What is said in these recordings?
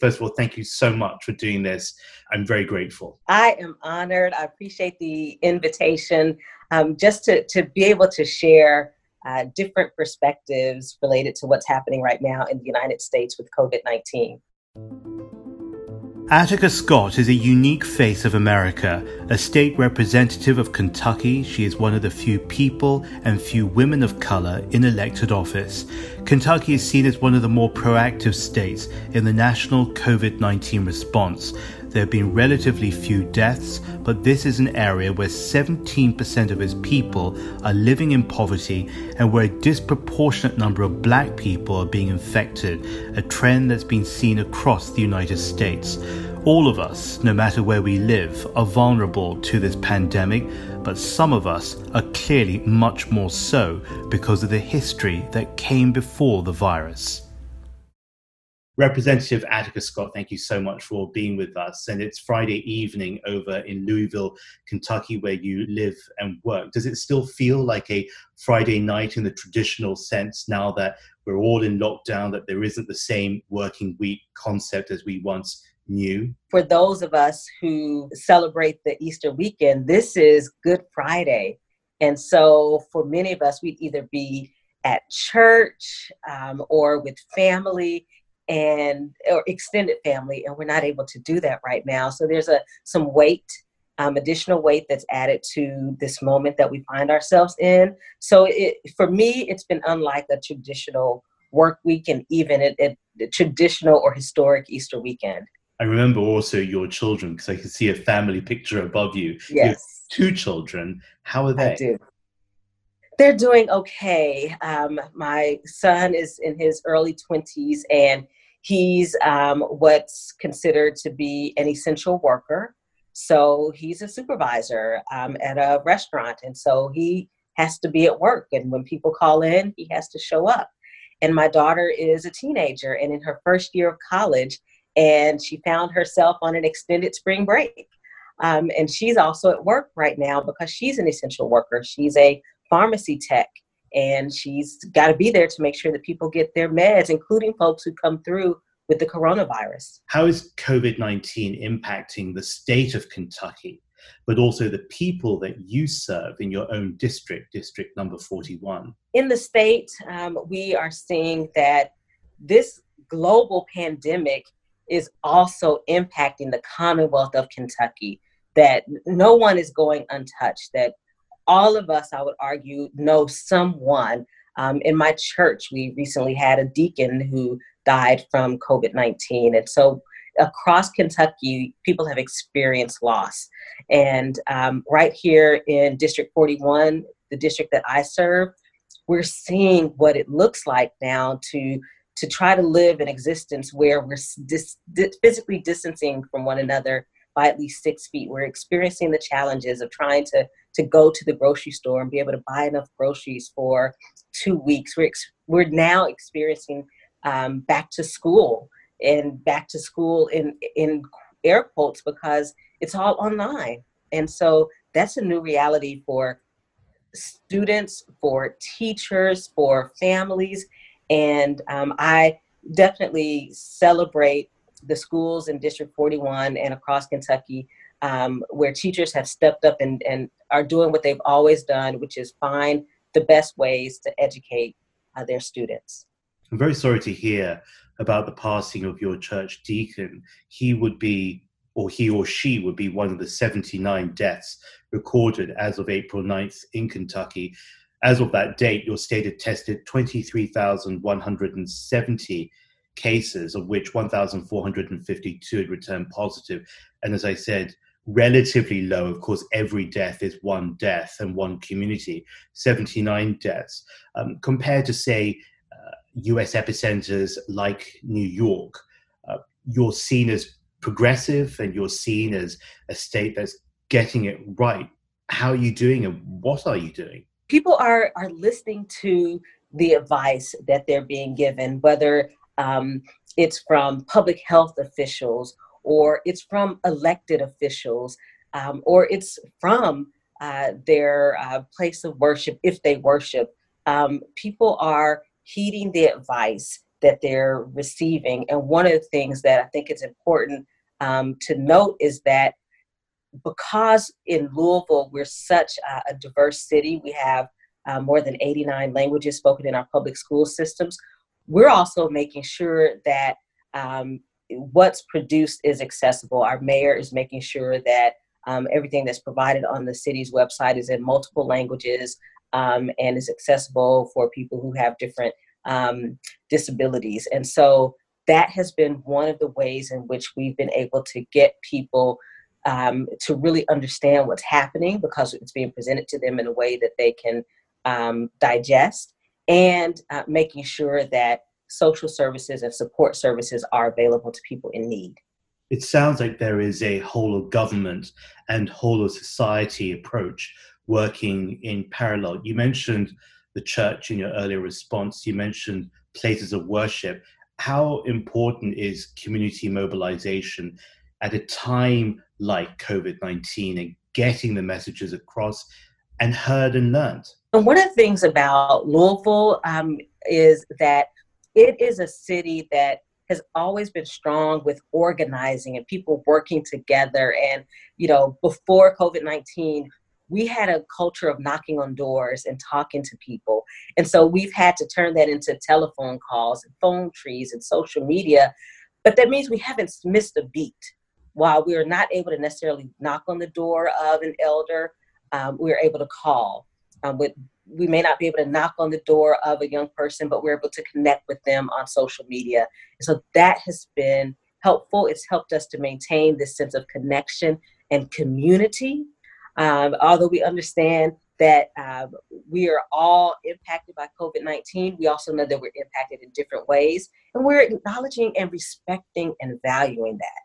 First of all, thank you so much for doing this. I'm very grateful. I am honored. I appreciate the invitation um, just to, to be able to share uh, different perspectives related to what's happening right now in the United States with COVID 19. Attica Scott is a unique face of America, a state representative of Kentucky. She is one of the few people and few women of color in elected office. Kentucky is seen as one of the more proactive states in the national COVID 19 response. There have been relatively few deaths, but this is an area where 17% of its people are living in poverty and where a disproportionate number of black people are being infected, a trend that's been seen across the United States. All of us, no matter where we live, are vulnerable to this pandemic, but some of us are clearly much more so because of the history that came before the virus. Representative Attica Scott, thank you so much for being with us. And it's Friday evening over in Louisville, Kentucky, where you live and work. Does it still feel like a Friday night in the traditional sense now that we're all in lockdown, that there isn't the same working week concept as we once knew? For those of us who celebrate the Easter weekend, this is Good Friday. And so for many of us, we'd either be at church um, or with family and or extended family and we're not able to do that right now. So there's a some weight um, additional weight that's added to this moment that we find ourselves in. So it for me it's been unlike a traditional work week and even a, a traditional or historic easter weekend. I remember also your children because i can see a family picture above you. Yes. you two children. How are they? I do. They're doing okay. Um, my son is in his early 20s and he's um, what's considered to be an essential worker. So he's a supervisor um, at a restaurant. And so he has to be at work. And when people call in, he has to show up. And my daughter is a teenager and in her first year of college, and she found herself on an extended spring break. Um, and she's also at work right now because she's an essential worker. She's a pharmacy tech and she's got to be there to make sure that people get their meds, including folks who come through with the coronavirus. How is COVID 19 impacting the state of Kentucky, but also the people that you serve in your own district, district number 41? In the state, um, we are seeing that this global pandemic is also impacting the Commonwealth of Kentucky, that no one is going untouched, that all of us, I would argue, know someone. Um, in my church, we recently had a deacon who died from COVID 19. And so across Kentucky, people have experienced loss. And um, right here in District 41, the district that I serve, we're seeing what it looks like now to to try to live an existence where we're dis- physically distancing from one another by at least six feet. We're experiencing the challenges of trying to to go to the grocery store and be able to buy enough groceries for two weeks. We're ex- we're now experiencing um, back to school and back to school in in air quotes because it's all online, and so that's a new reality for students, for teachers, for families, and um, I definitely celebrate the schools in District 41 and across Kentucky um, where teachers have stepped up and, and are doing what they've always done, which is find the best ways to educate uh, their students. I'm very sorry to hear about the passing of your church deacon. He would be, or he or she would be, one of the 79 deaths recorded as of April 9th in Kentucky. As of that date, your state had tested 23,170 cases, of which 1,452 had returned positive. And as I said, relatively low. Of course, every death is one death and one community, 79 deaths, um, compared to, say, uh, US epicenters like New York. Uh, you're seen as progressive and you're seen as a state that's getting it right. How are you doing and what are you doing? People are, are listening to the advice that they're being given, whether um, it's from public health officials or it's from elected officials um, or it's from uh, their uh, place of worship if they worship. Um, people are heeding the advice that they're receiving. And one of the things that I think is important um, to note is that because in Louisville we're such a, a diverse city, we have uh, more than 89 languages spoken in our public school systems. We're also making sure that um, what's produced is accessible. Our mayor is making sure that um, everything that's provided on the city's website is in multiple languages um, and is accessible for people who have different um, disabilities. And so that has been one of the ways in which we've been able to get people um, to really understand what's happening because it's being presented to them in a way that they can um, digest and uh, making sure that social services and support services are available to people in need. It sounds like there is a whole of government and whole of society approach working in parallel. You mentioned the church in your earlier response, you mentioned places of worship. How important is community mobilization at a time like COVID 19 and getting the messages across and heard and learned? And one of the things about Louisville um, is that it is a city that has always been strong with organizing and people working together. And, you know, before COVID 19, we had a culture of knocking on doors and talking to people. And so we've had to turn that into telephone calls and phone trees and social media. But that means we haven't missed a beat. While we're not able to necessarily knock on the door of an elder, um, we're able to call. Um, with we may not be able to knock on the door of a young person, but we're able to connect with them on social media. So that has been helpful. It's helped us to maintain this sense of connection and community. Um, although we understand that um, we are all impacted by COVID 19, we also know that we're impacted in different ways, and we're acknowledging and respecting and valuing that.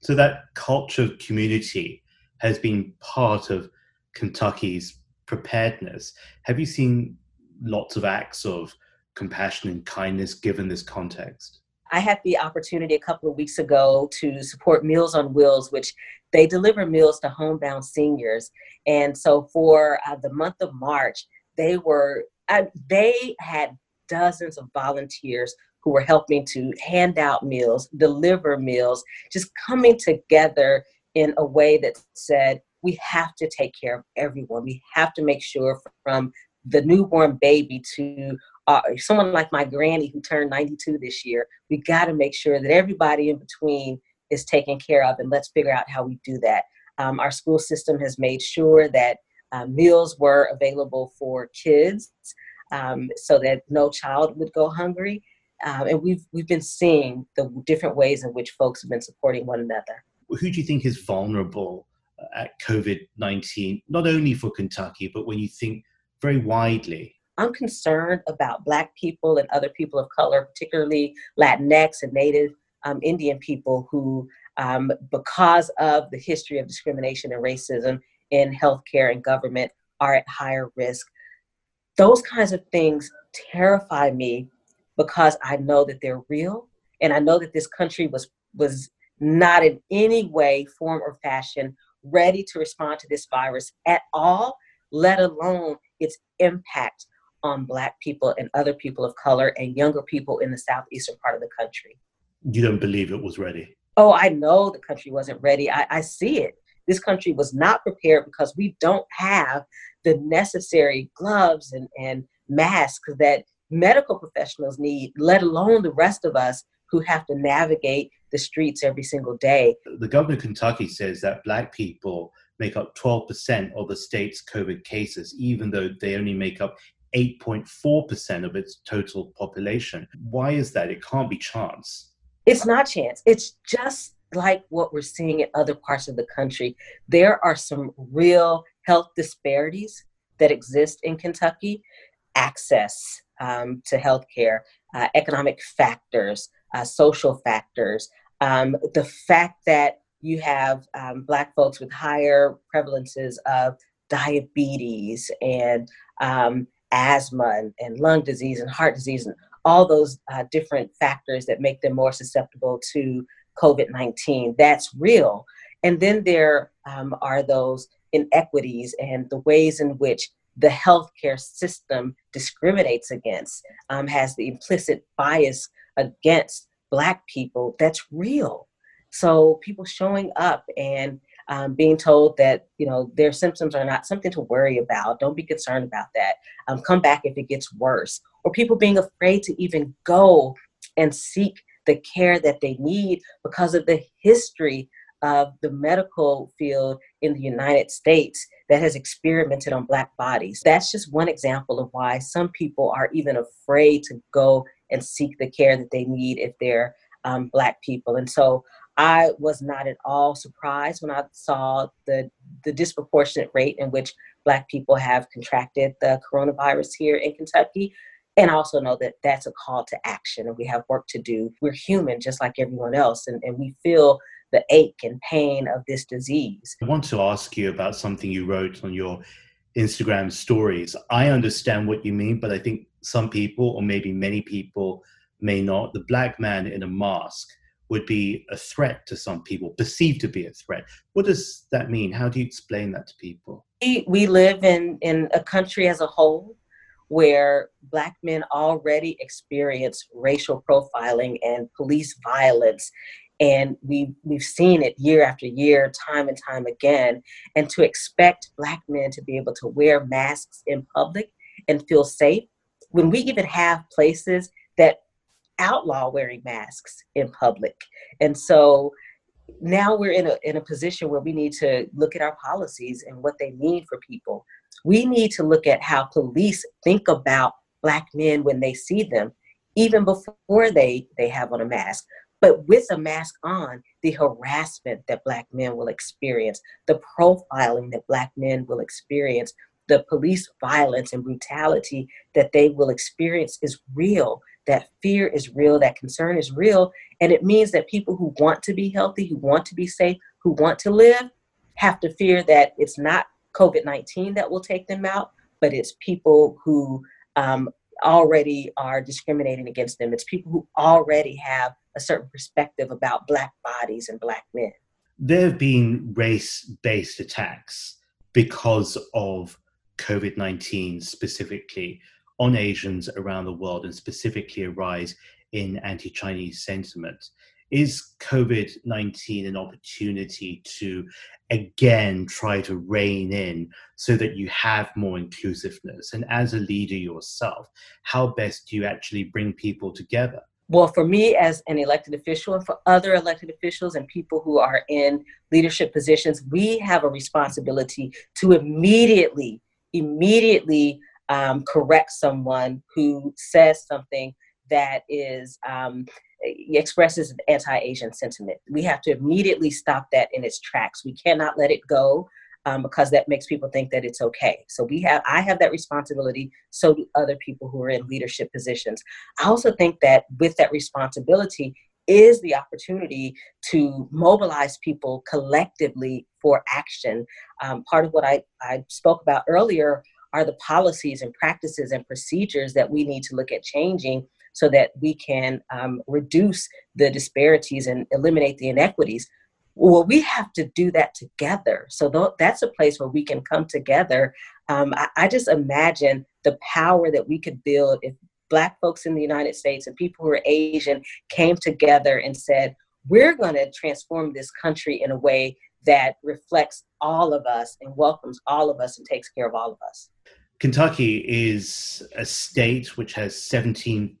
So, that culture of community has been part of Kentucky's preparedness. Have you seen lots of acts of compassion and kindness given this context? I had the opportunity a couple of weeks ago to support Meals on Wheels, which they deliver meals to homebound seniors. And so for uh, the month of March, they were uh, they had dozens of volunteers who were helping to hand out meals, deliver meals, just coming together in a way that said, we have to take care of everyone. We have to make sure from the newborn baby to uh, someone like my granny who turned 92 this year, we got to make sure that everybody in between is taken care of, and let's figure out how we do that. Um, our school system has made sure that uh, meals were available for kids um, so that no child would go hungry. Um, and we've, we've been seeing the different ways in which folks have been supporting one another. Who do you think is vulnerable at COVID 19, not only for Kentucky, but when you think very widely? I'm concerned about Black people and other people of color, particularly Latinx and Native um, Indian people who, um, because of the history of discrimination and racism in healthcare and government, are at higher risk. Those kinds of things terrify me because I know that they're real and I know that this country was was not in any way, form, or fashion ready to respond to this virus at all, let alone its impact on Black people and other people of color and younger people in the southeastern part of the country. You don't believe it was ready? Oh, I know the country wasn't ready. I, I see it. This country was not prepared because we don't have the necessary gloves and, and masks that medical professionals need, let alone the rest of us who have to navigate the streets every single day. The governor of Kentucky says that black people make up 12% of the state's COVID cases, even though they only make up 8.4% of its total population. Why is that? It can't be chance. It's not chance. It's just like what we're seeing in other parts of the country. There are some real health disparities that exist in Kentucky access um, to healthcare, uh, economic factors, uh, social factors, um, the fact that you have um, Black folks with higher prevalences of diabetes and um, asthma and, and, lung disease and heart disease and all those uh, different factors that make them more susceptible to COVID 19. That's real. And then there um, are those inequities and the ways in which the healthcare system discriminates against, um, has the implicit bias against Black people that's real. So people showing up and um, being told that you know their symptoms are not something to worry about. Don't be concerned about that. Um, come back if it gets worse. Or people being afraid to even go and seek the care that they need because of the history of the medical field in the United States that has experimented on Black bodies. That's just one example of why some people are even afraid to go and seek the care that they need if they're um, Black people. And so I was not at all surprised when I saw the, the disproportionate rate in which Black people have contracted the coronavirus here in Kentucky. And I also know that that's a call to action and we have work to do. We're human just like everyone else, and, and we feel the ache and pain of this disease. I want to ask you about something you wrote on your Instagram stories. I understand what you mean, but I think some people, or maybe many people, may not. The black man in a mask would be a threat to some people, perceived to be a threat. What does that mean? How do you explain that to people? We, we live in, in a country as a whole where black men already experience racial profiling and police violence and we we've seen it year after year time and time again and to expect black men to be able to wear masks in public and feel safe when we even have places that outlaw wearing masks in public. And so now we're in a in a position where we need to look at our policies and what they mean for people. We need to look at how police think about black men when they see them even before they they have on a mask but with a mask on, the harassment that Black men will experience, the profiling that Black men will experience, the police violence and brutality that they will experience is real. That fear is real, that concern is real. And it means that people who want to be healthy, who want to be safe, who want to live, have to fear that it's not COVID 19 that will take them out, but it's people who um, already are discriminating against them. It's people who already have a certain perspective about Black bodies and Black men. There have been race based attacks because of COVID 19 specifically on Asians around the world and specifically a rise in anti Chinese sentiment. Is COVID 19 an opportunity to again try to rein in so that you have more inclusiveness? And as a leader yourself, how best do you actually bring people together? well, for me as an elected official and for other elected officials and people who are in leadership positions, we have a responsibility to immediately, immediately um, correct someone who says something that is um, expresses anti-Asian sentiment. We have to immediately stop that in its tracks. We cannot let it go um, because that makes people think that it's okay. So we have, I have that responsibility. So do other people who are in leadership positions. I also think that with that responsibility is the opportunity to mobilize people collectively for action. Um, part of what I, I spoke about earlier are the policies and practices and procedures that we need to look at changing so that we can um, reduce the disparities and eliminate the inequities. Well we have to do that together. So th- that's a place where we can come together. Um, I, I, just imagine the power that we could build if black folks in the united states and people who are asian came together and said we're going to transform this country in a way that reflects all of us and welcomes all of us and takes care of all of us kentucky is a state which has 17%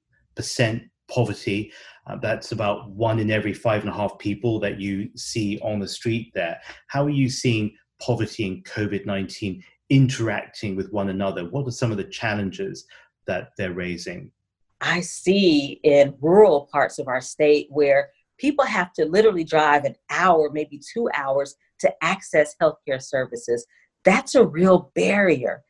poverty uh, that's about one in every five and a half people that you see on the street there. How are you seeing poverty and COVID 19 interacting with one another? What are some of the challenges that they're raising? I see in rural parts of our state where people have to literally drive an hour, maybe two hours to access healthcare services. That's a real barrier.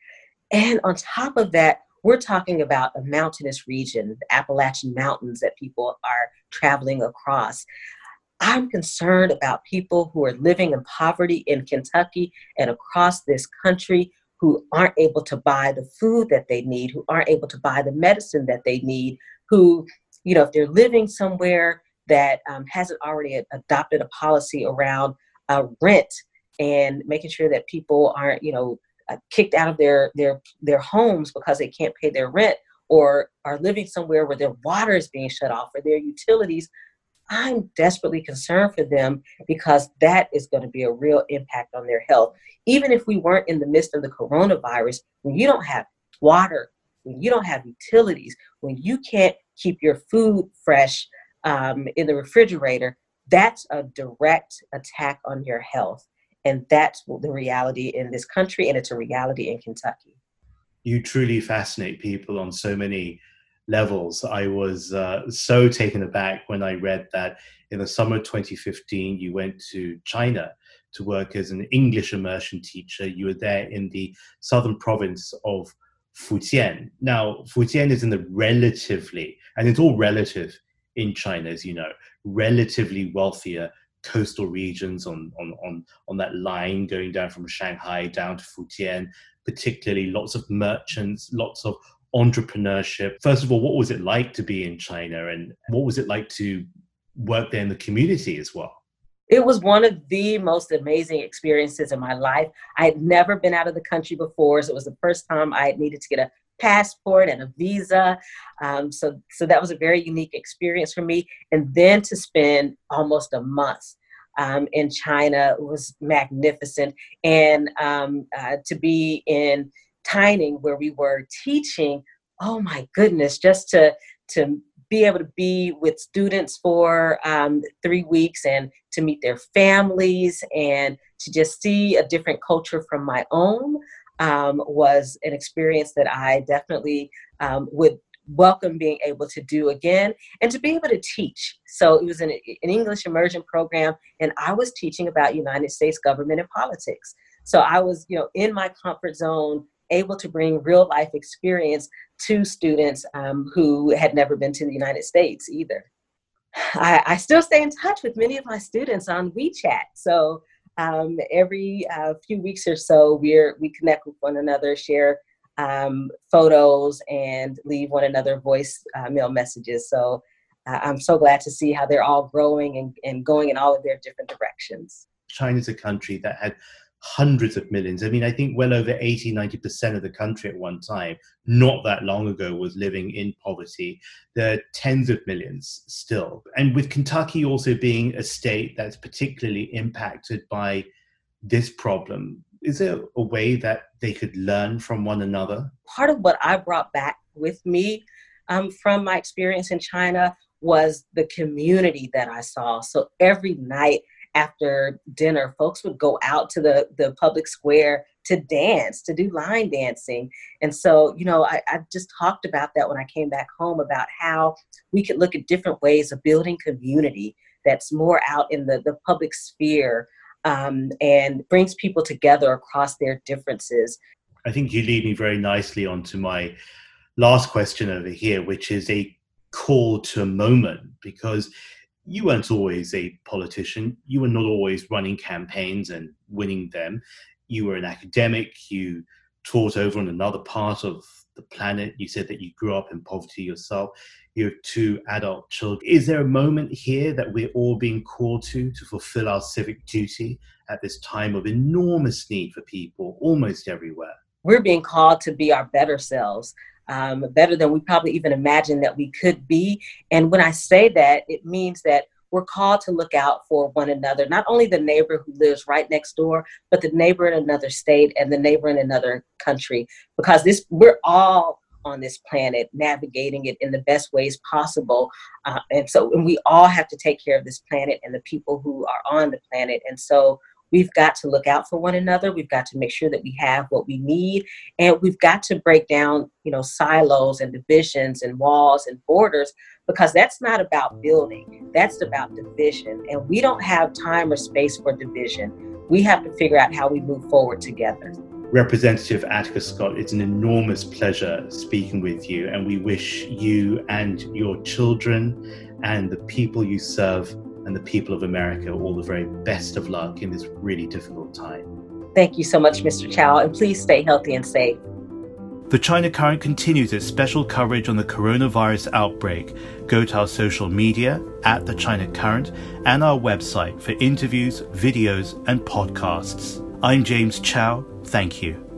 And on top of that, we're talking about a mountainous region, the Appalachian Mountains that people are traveling across. I'm concerned about people who are living in poverty in Kentucky and across this country who aren't able to buy the food that they need, who aren't able to buy the medicine that they need, who, you know, if they're living somewhere that um, hasn't already adopted a policy around uh, rent and making sure that people aren't, you know, uh, kicked out of their their their homes because they can't pay their rent or are living somewhere where their water is being shut off or their utilities, I'm desperately concerned for them because that is going to be a real impact on their health. Even if we weren't in the midst of the coronavirus, when you don't have water, when you don't have utilities, when you can't keep your food fresh um, in the refrigerator, that's a direct attack on your health. And that's the reality in this country, and it's a reality in Kentucky. You truly fascinate people on so many levels. I was uh, so taken aback when I read that in the summer of 2015, you went to China to work as an English immersion teacher. You were there in the southern province of Fujian. Now, Fujian is in the relatively, and it's all relative in China, as you know, relatively wealthier coastal regions on, on, on, on that line going down from Shanghai down to Fujian, particularly lots of merchants, lots of entrepreneurship. First of all, what was it like to be in China and what was it like to work there in the community as well? It was one of the most amazing experiences in my life. I had never been out of the country before, so it was the first time I needed to get a passport and a visa. Um, so, so that was a very unique experience for me. And then to spend almost a month um, in China was magnificent. And um, uh, to be in Taining, where we were teaching, oh my goodness, just to to be able to be with students for um, three weeks and to meet their families and to just see a different culture from my own um, was an experience that I definitely um, would welcome being able to do again and to be able to teach. So it was an, an English immersion program, and I was teaching about United States government and politics. So I was, you know, in my comfort zone, able to bring real life experience to students um, who had never been to the United States either. I, I, still stay in touch with many of my students on WeChat. So um, every uh, few weeks or so, we're we connect with one another, share um, photos, and leave one another voice uh, mail messages. So uh, I'm so glad to see how they're all growing and, and going in all of their different directions. China's a country that had hundreds of millions. I mean, I think well over 80, 90% of the country at one time, not that long ago, was living in poverty. There are tens of millions still. And with Kentucky also being a state that's particularly impacted by this problem, is there a way that they could learn from one another? Part of what I brought back with me um, from my experience in China was the community that I saw. So every night, after dinner, folks would go out to the, the public square to dance, to do line dancing. And so, you know, I, I just talked about that when I came back home about how we could look at different ways of building community that's more out in the, the public sphere um, and brings people together across their differences. I think you lead me very nicely onto my last question over here, which is a call to a moment because you weren't always a politician. You were not always running campaigns and winning them. You were an academic. You taught over on another part of the planet. You said that you grew up in poverty yourself. You have two adult children. Is there a moment here that we're all being called to to fulfill our civic duty at this time of enormous need for people almost everywhere? We're being called to be our better selves um, better than we probably even imagined that we could be. And when I say that, it means that we're called to look out for one another, not only the neighbor who lives right next door, but the neighbor in another state and the neighbor in another country, because this we're all on this planet navigating it in the best ways possible. Uh, and so and we all have to take care of this planet and the people who are on the planet. And so We've got to look out for one another. We've got to make sure that we have what we need. And we've got to break down, you know, silos and divisions and walls and borders because that's not about building. That's about division. And we don't have time or space for division. We have to figure out how we move forward together. Representative Atticus Scott, it's an enormous pleasure speaking with you, and we wish you and your children and the people you serve and the people of America all the very best of luck in this really difficult time. Thank you so much, Mr. Chau, and please stay healthy and safe. The China Current continues its special coverage on the coronavirus outbreak. Go to our social media at the China Current and our website for interviews, videos, and podcasts. I'm James Chau. Thank you.